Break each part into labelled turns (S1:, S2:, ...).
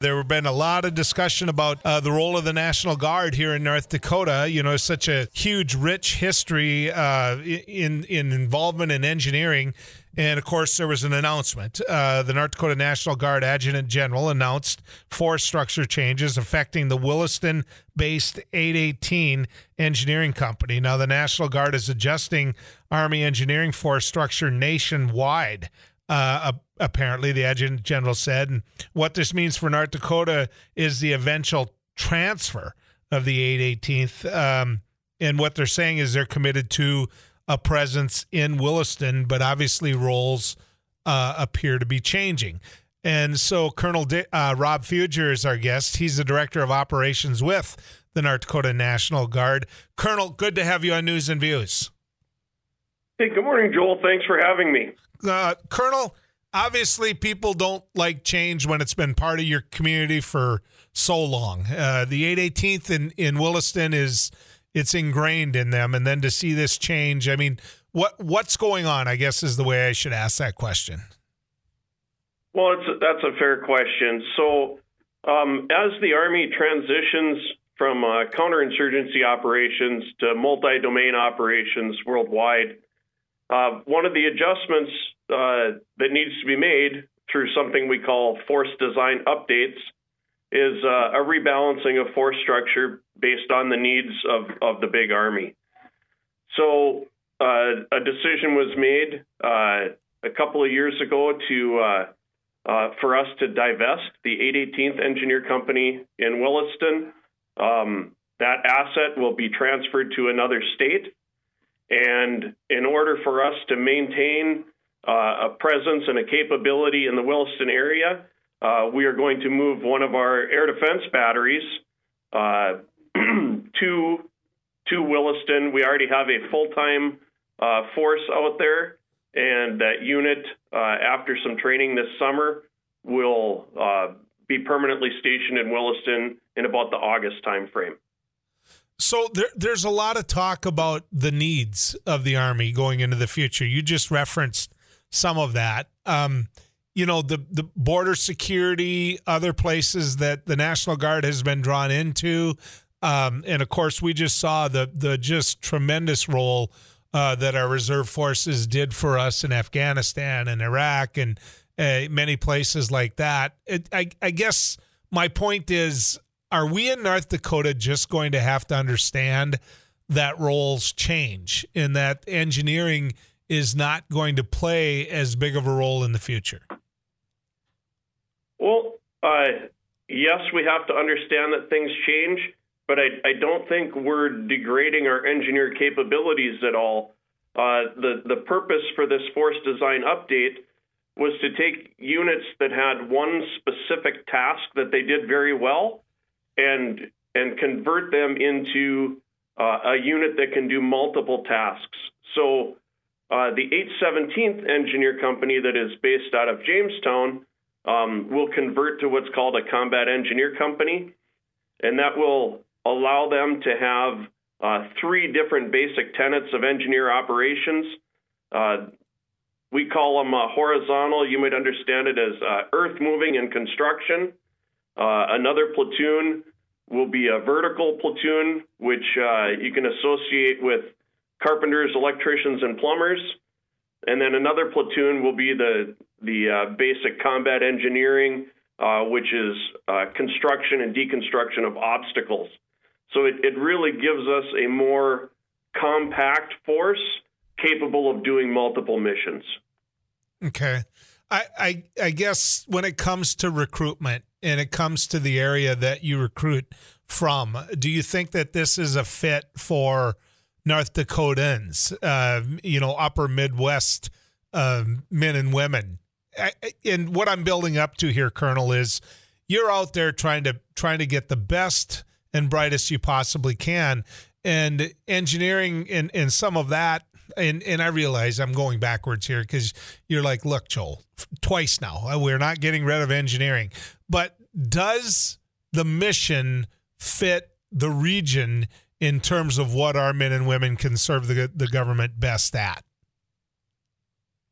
S1: There have been a lot of discussion about uh, the role of the National Guard here in North Dakota. You know, such a huge, rich history uh, in in involvement in engineering. And of course, there was an announcement. Uh, the North Dakota National Guard Adjutant General announced force structure changes affecting the Williston based 818 Engineering Company. Now, the National Guard is adjusting Army engineering force structure nationwide uh, apparently, the adjutant general said. And what this means for North Dakota is the eventual transfer of the 818th. Um, and what they're saying is they're committed to a presence in Williston, but obviously roles uh, appear to be changing. And so Colonel uh, Rob Fuger is our guest. He's the director of operations with the North Dakota National Guard. Colonel, good to have you on News and Views.
S2: Hey, good morning, Joel. Thanks for having me
S1: uh, Colonel, obviously people don't like change when it's been part of your community for so long. Uh, the 818th in, in Williston is it's ingrained in them, and then to see this change, I mean, what what's going on? I guess is the way I should ask that question.
S2: Well, it's that's a fair question. So, um, as the Army transitions from uh, counterinsurgency operations to multi-domain operations worldwide, uh, one of the adjustments uh, that needs to be made through something we call force design updates is uh, a rebalancing of force structure based on the needs of, of the big army. So uh, a decision was made uh, a couple of years ago to for us to divest the 818th Engineer Company in Williston. Um, that asset will be transferred to another state and in order for us to maintain uh, a presence and a capability in the Williston area, uh, we are going to move one of our air defense batteries uh, to to Williston. We already have a full time uh, force out there, and that unit, uh, after some training this summer, will uh, be permanently stationed in Williston in about the August timeframe.
S1: So there, there's a lot of talk about the needs of the army going into the future. You just referenced some of that. Um, you know the the border security, other places that the National Guard has been drawn into, um, and of course we just saw the the just tremendous role uh, that our reserve forces did for us in Afghanistan and Iraq and uh, many places like that. It, I, I guess my point is are we in North Dakota just going to have to understand that roles change and that engineering is not going to play as big of a role in the future?
S2: Well, uh, yes, we have to understand that things change, but I, I don't think we're degrading our engineer capabilities at all. Uh, the the purpose for this force design update was to take units that had one specific task that they did very well and and convert them into uh, a unit that can do multiple tasks. So uh, the 817th Engineer Company that is based out of Jamestown um, will convert to what's called a Combat Engineer Company, and that will allow them to have uh, three different basic tenets of engineer operations. Uh, we call them uh, horizontal. You might understand it as uh, earth moving and construction. Uh, another platoon will be a vertical platoon, which uh, you can associate with carpenters, electricians, and plumbers. And then another platoon will be the the uh, basic combat engineering, uh, which is uh, construction and deconstruction of obstacles. So it, it really gives us a more compact force capable of doing multiple missions.
S1: Okay. I, I, I guess when it comes to recruitment and it comes to the area that you recruit from, do you think that this is a fit for North Dakotans, uh, you know, upper Midwest uh, men and women? I, and what I'm building up to here, Colonel, is you're out there trying to trying to get the best and brightest you possibly can, and engineering and and some of that and and I realize I'm going backwards here because you're like, look, Joel, twice now uh, we're not getting rid of engineering, but does the mission fit the region in terms of what our men and women can serve the the government best at?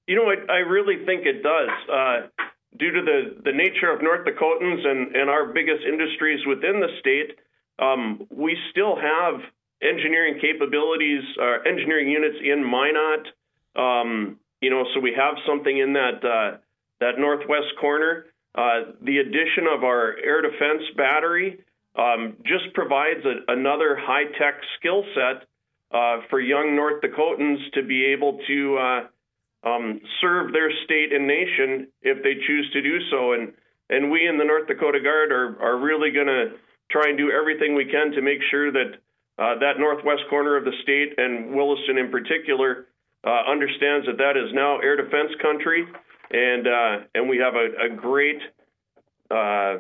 S2: You know, I, I really think it does. Uh, due to the, the nature of North Dakotans and, and our biggest industries within the state, um, we still have engineering capabilities, uh, engineering units in Minot. Um, you know, so we have something in that uh, that northwest corner. Uh, the addition of our air defense battery um, just provides a, another high tech skill set uh, for young North Dakotans to be able to uh, um, serve their state and nation if they choose to do so. And and we in the North Dakota Guard are are really going to try and do everything we can to make sure that uh, that northwest corner of the state and Williston in particular uh, understands that that is now air defense country, and uh, and we have a, a great uh,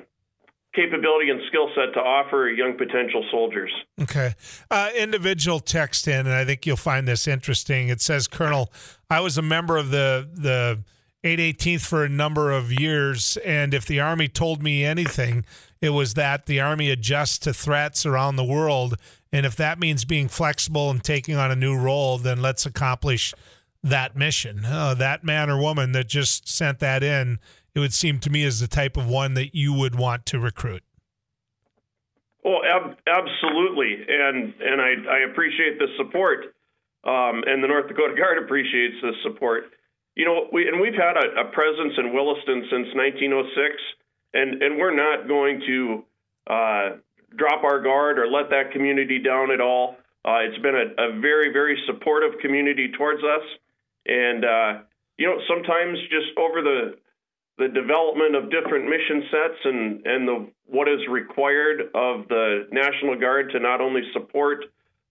S2: capability and skill set to offer young potential soldiers.
S1: Okay. Uh, individual text in, and I think you'll find this interesting. It says, Colonel, I was a member of the the 818th for a number of years, and if the Army told me anything, it was that the Army adjusts to threats around the world. And if that means being flexible and taking on a new role, then let's accomplish that mission. Uh, that man or woman that just sent that in it would seem to me as the type of one that you would want to recruit.
S2: Oh, ab- absolutely, and and I, I appreciate the support, um, and the North Dakota Guard appreciates the support. You know, we and we've had a, a presence in Williston since 1906, and and we're not going to uh, drop our guard or let that community down at all. Uh, it's been a, a, very very supportive community towards us, and uh, you know sometimes just over the the development of different mission sets and, and the, what is required of the National Guard to not only support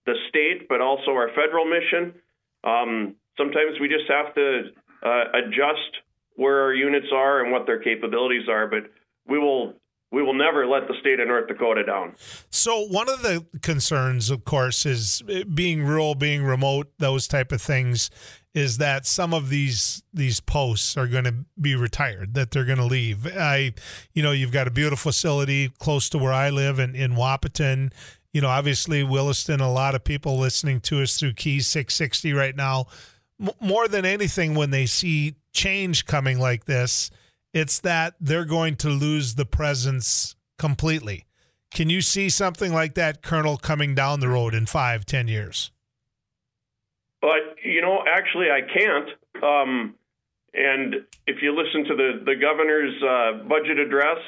S2: the state but also our federal mission. Um, sometimes we just have to uh, adjust where our units are and what their capabilities are, but we will we will never let the state of North Dakota down.
S1: So one of the concerns, of course, is being rural, being remote, those type of things is that some of these these posts are going to be retired that they're going to leave. I you know you've got a beautiful facility close to where i live in in wahpeton you know obviously williston a lot of people listening to us through KEYZ 660 right now. More than anything when they see change coming like this it's that they're going to lose the presence completely. Can you see something like that colonel coming down the road in five ten years?
S2: But you know, actually, I can't. Um, and if you listen to the the governor's uh, budget address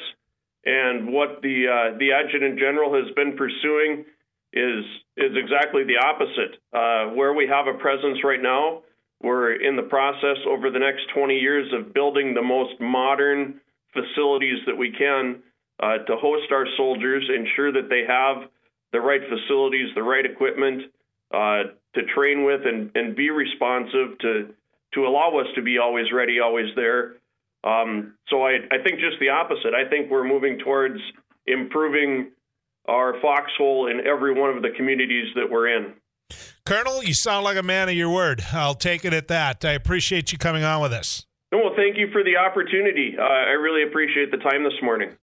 S2: and what the uh, the adjutant general has been pursuing is is exactly the opposite. Uh, where we have a presence right now, we're in the process over the next 20 years of building the most modern facilities that we can uh, to host our soldiers, ensure that they have the right facilities, the right equipment, uh, to train with and, and be responsive to to allow us to be always ready, always there. Um, so I, I think just the opposite. I think we're moving towards improving our foxhole in every one of the communities that we're in.
S1: Colonel, you sound like a man of your word. I'll take it at that. I appreciate you coming on with us.
S2: Well, thank you for the opportunity. Uh, I really appreciate the time this morning.